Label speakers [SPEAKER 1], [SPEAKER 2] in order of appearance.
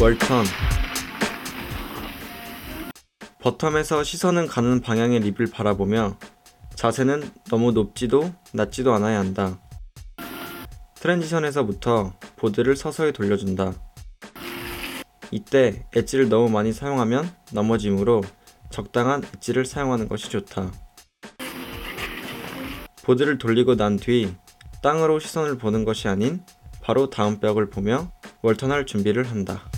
[SPEAKER 1] Wall turn bottom에서 시선은 가는 방향의 lip을 바라보며 자세는 너무 높지도 낮지도 않아야 한다. transition에서부터 보드를 서서히 돌려준다. 이때 엣지를 너무 많이 사용하면 넘어지므로 적당한 엣지를 사용하는 것이 좋다. 보드를 돌리고 난 뒤 땅으로 시선을 보는 것이 아닌 바로 다음 벽을 보며 월턴할 준비를 한다.